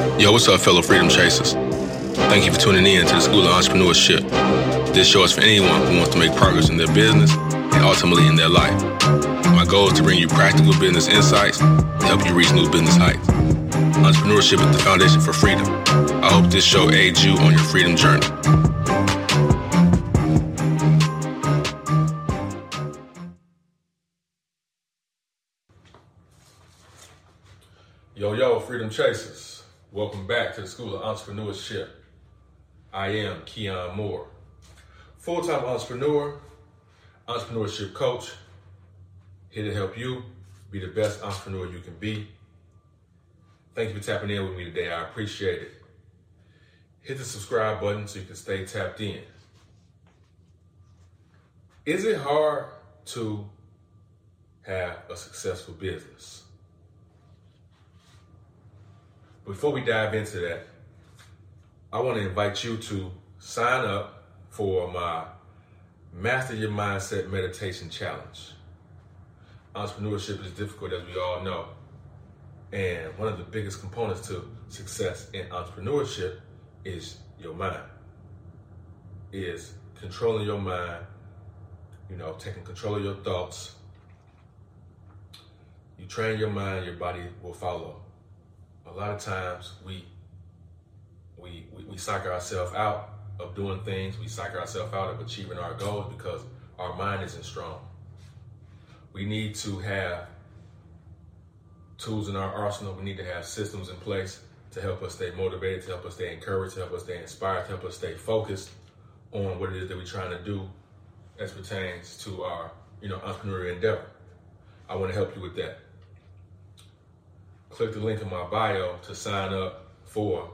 Yo, what's up, fellow freedom chasers? Thank you for tuning in to the School of Entrepreneurship. This show is for anyone who wants to make progress in their business and ultimately in their life. My goal is to bring you practical business insights to help you reach new business heights. Entrepreneurship is the foundation for freedom. I hope this show aids you on your freedom journey. Yo, yo, freedom chasers. Welcome back to the School of Entrepreneurship. I am Keon Moore, full time entrepreneur, entrepreneurship coach, here to help you be the best entrepreneur you can be. Thank you for tapping in with me today. I appreciate it. Hit the subscribe button so you can stay tapped in. Is it hard to have a successful business? Before we dive into that, I want to invite you to sign up for my Master Your Mindset Meditation Challenge. Entrepreneurship is difficult, as we all know. And one of the biggest components to success in entrepreneurship is your mind. Is controlling your mind, you know, taking control of your thoughts. You train your mind, your body will follow. A lot of times we we, we, we psych ourselves out of doing things. We psych ourselves out of achieving our goals because our mind isn't strong. We need to have tools in our arsenal. We need to have systems in place to help us stay motivated, to help us stay encouraged, to help us stay inspired, to help us stay focused on what it is that we're trying to do as pertains to our, you know, entrepreneurial endeavor. I want to help you with that. Click the link in my bio to sign up for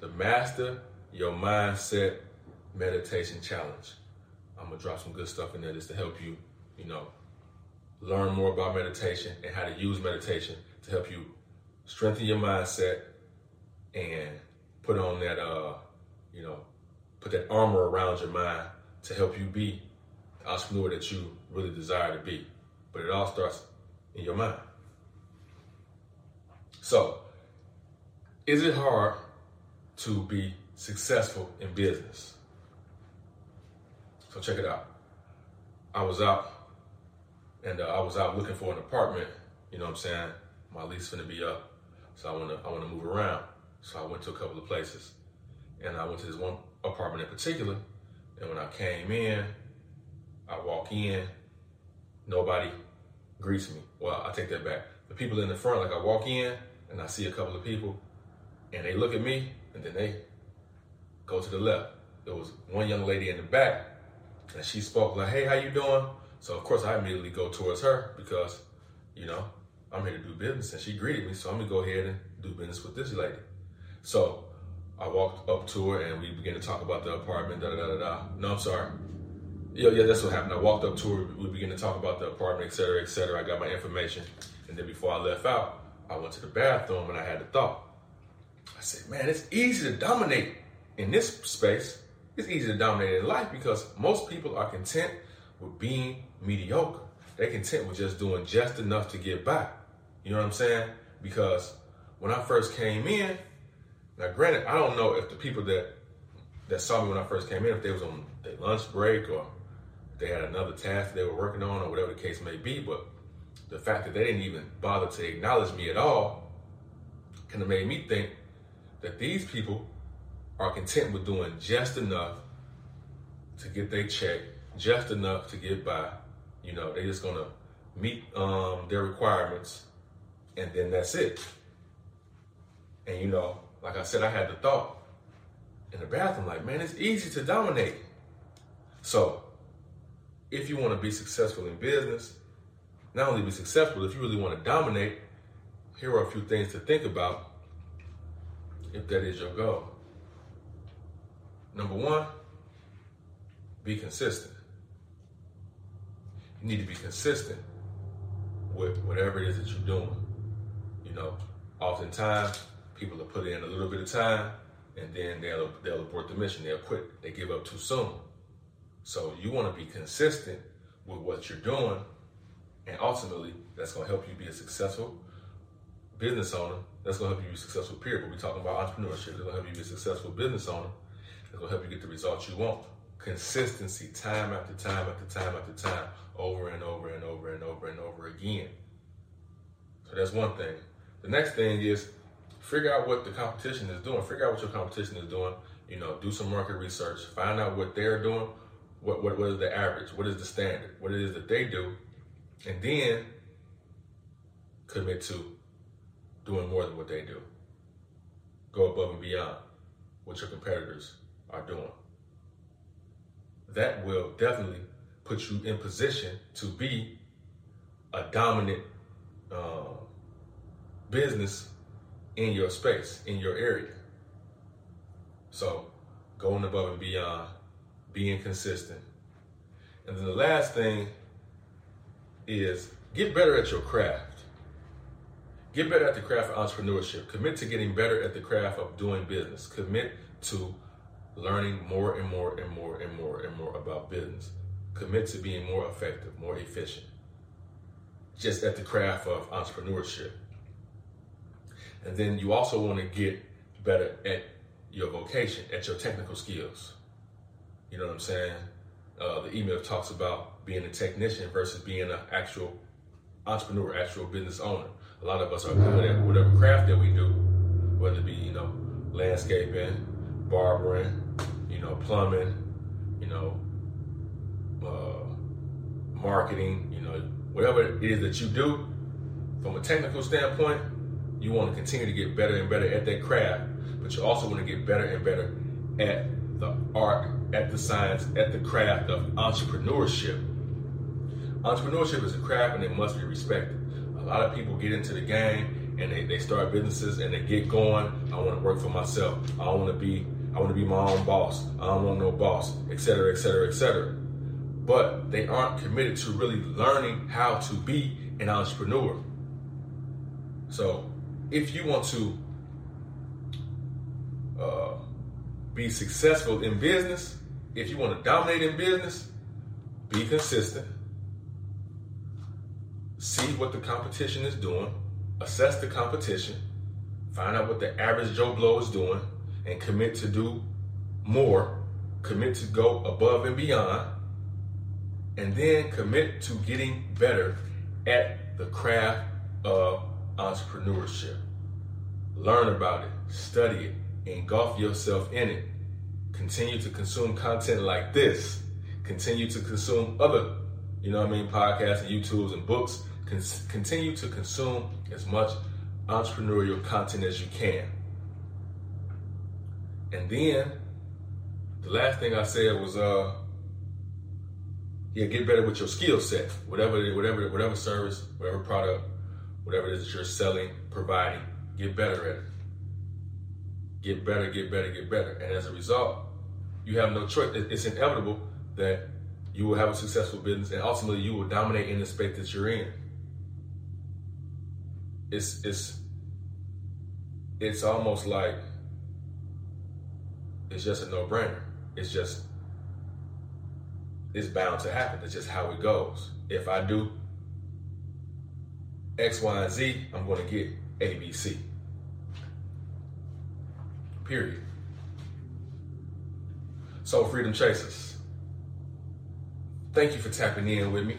the Master Your Mindset Meditation Challenge. I'm gonna drop some good stuff in there just to help you, you know, learn more about meditation and how to use meditation to help you strengthen your mindset and put on that, uh, you know, put that armor around your mind to help you be the entrepreneur that you really desire to be. But it all starts in your mind. So, is it hard to be successful in business? So check it out. I was out and uh, I was out looking for an apartment. You know what I'm saying? My lease gonna be up, so I wanna I wanna move around. So I went to a couple of places, and I went to this one apartment in particular. And when I came in, I walk in, nobody greets me. Well, I take that back. The people in the front, like I walk in and I see a couple of people, and they look at me, and then they go to the left. There was one young lady in the back, and she spoke like, "Hey, how you doing?" So of course I immediately go towards her because, you know, I'm here to do business, and she greeted me, so I'm gonna go ahead and do business with this lady. So I walked up to her, and we began to talk about the apartment. Da da da da. No, I'm sorry. Yeah, yeah, that's what happened. I walked up to her. We began to talk about the apartment, et cetera, et cetera. I got my information, and then before I left out, I went to the bathroom and I had the thought. I said, man, it's easy to dominate in this space. It's easy to dominate in life because most people are content with being mediocre. They're content with just doing just enough to get by. You know what I'm saying? Because when I first came in, now granted, I don't know if the people that that saw me when I first came in, if they was on their lunch break or they had another task they were working on or whatever the case may be, but the fact that they didn't even bother to acknowledge me at all kind of made me think that these people are content with doing just enough to get their check, just enough to get by. You know, they're just gonna meet um, their requirements, and then that's it. And you know, like I said, I had the thought in the bathroom, like, man, it's easy to dominate. So, if you want to be successful in business, not only be successful, if you really want to dominate, here are a few things to think about if that is your goal. Number one, be consistent. You need to be consistent with whatever it is that you're doing. You know, oftentimes people will put in a little bit of time and then they'll they'll abort the mission. They'll quit. They give up too soon. So you want to be consistent with what you're doing, and ultimately that's going to help you be a successful business owner, that's gonna help you be a successful period. But we're talking about entrepreneurship. It's gonna help you be a successful business owner. It's gonna help you get the results you want. Consistency, time after time after time after time, over and over and over and over and over again. So that's one thing. The next thing is figure out what the competition is doing. Figure out what your competition is doing. You know, do some market research. Find out what they're doing. What, what, what is the average? What is the standard? What it is that they do? And then commit to doing more than what they do. Go above and beyond what your competitors are doing. That will definitely put you in position to be a dominant uh, business in your space, in your area. So, going above and beyond, being consistent. And then the last thing is get better at your craft. Get better at the craft of entrepreneurship. Commit to getting better at the craft of doing business. Commit to learning more and more and more and more and more about business. Commit to being more effective, more efficient. Just at the craft of entrepreneurship. And then you also want to get better at your vocation, at your technical skills. You know what I'm saying? Uh, the E-Myth talks about being a technician versus being an actual entrepreneur, actual business owner a lot of us are good at whatever craft that we do, whether it be, you know, landscaping, barbering, you know, plumbing, you know, uh, marketing, you know, whatever it is that you do, from a technical standpoint, you want to continue to get better and better at that craft, but you also want to get better and better at the art, at the science, at the craft of entrepreneurship. Entrepreneurship is a craft and it must be respected. A lot of people get into the game and they, they start businesses and they get going. I want to work for myself. I want to be I want to be my own boss. I don't want no boss, etc., etc., etc. But they aren't committed to really learning how to be an entrepreneur. So, if you want to uh, be successful in business, if you want to dominate in business, be consistent see what the competition is doing, assess the competition, find out what the average Joe Blow is doing, and commit to do more, commit to go above and beyond, and then commit to getting better at the craft of entrepreneurship. Learn about it, study it, engulf yourself in it. Continue to consume content like this. Continue to consume other, you know what I mean, podcasts and YouTubes and books continue to consume as much entrepreneurial content as you can. And then the last thing I said was, uh, yeah, get better with your skill set. Whatever, whatever, whatever service, whatever product, whatever it is that you're selling, providing, get better at it. Get better, get better, get better. And as a result, you have no choice. It's inevitable that you will have a successful business and ultimately you will dominate in the space that you're in it's it's it's almost like it's just a no-brainer. It's just it's bound to happen. It's just how it goes. If I do X, Y, and Z, I'm going to get A, B, C. Period. So, Freedom Chasers, thank you for tapping in with me.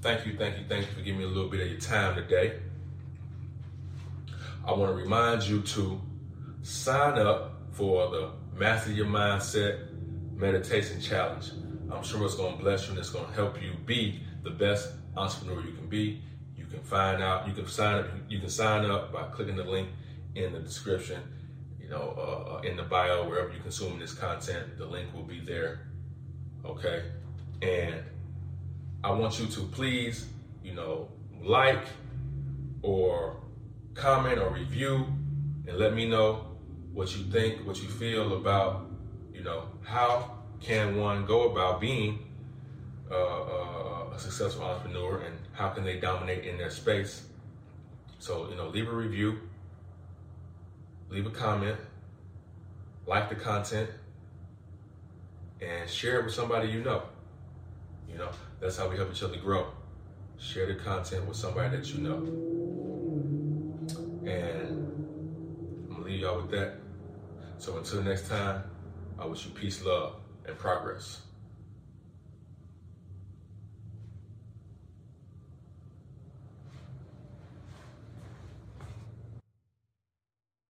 Thank you, thank you, thank you for giving me a little bit of your time today. I want to remind you to sign up for the Master Your Mindset Meditation Challenge. I'm sure it's going to bless you and it's going to help you be the best entrepreneur you can be. You can find out, you can sign up, you can sign up by clicking the link in the description, you know, uh, uh in the bio, wherever you're consuming this content, the link will be there. Okay. And I want you to please, you know, like or comment or review and let me know what you think, what you feel about, you know, how can one go about being uh, uh, a successful entrepreneur and how can they dominate in their space. So, you know, leave a review, leave a comment, like the content, and share it with somebody you know. You know, that's how we help each other grow. Share the content with somebody that you know. And I'm gonna leave y'all with that. So until next time, I wish you peace, love, and progress.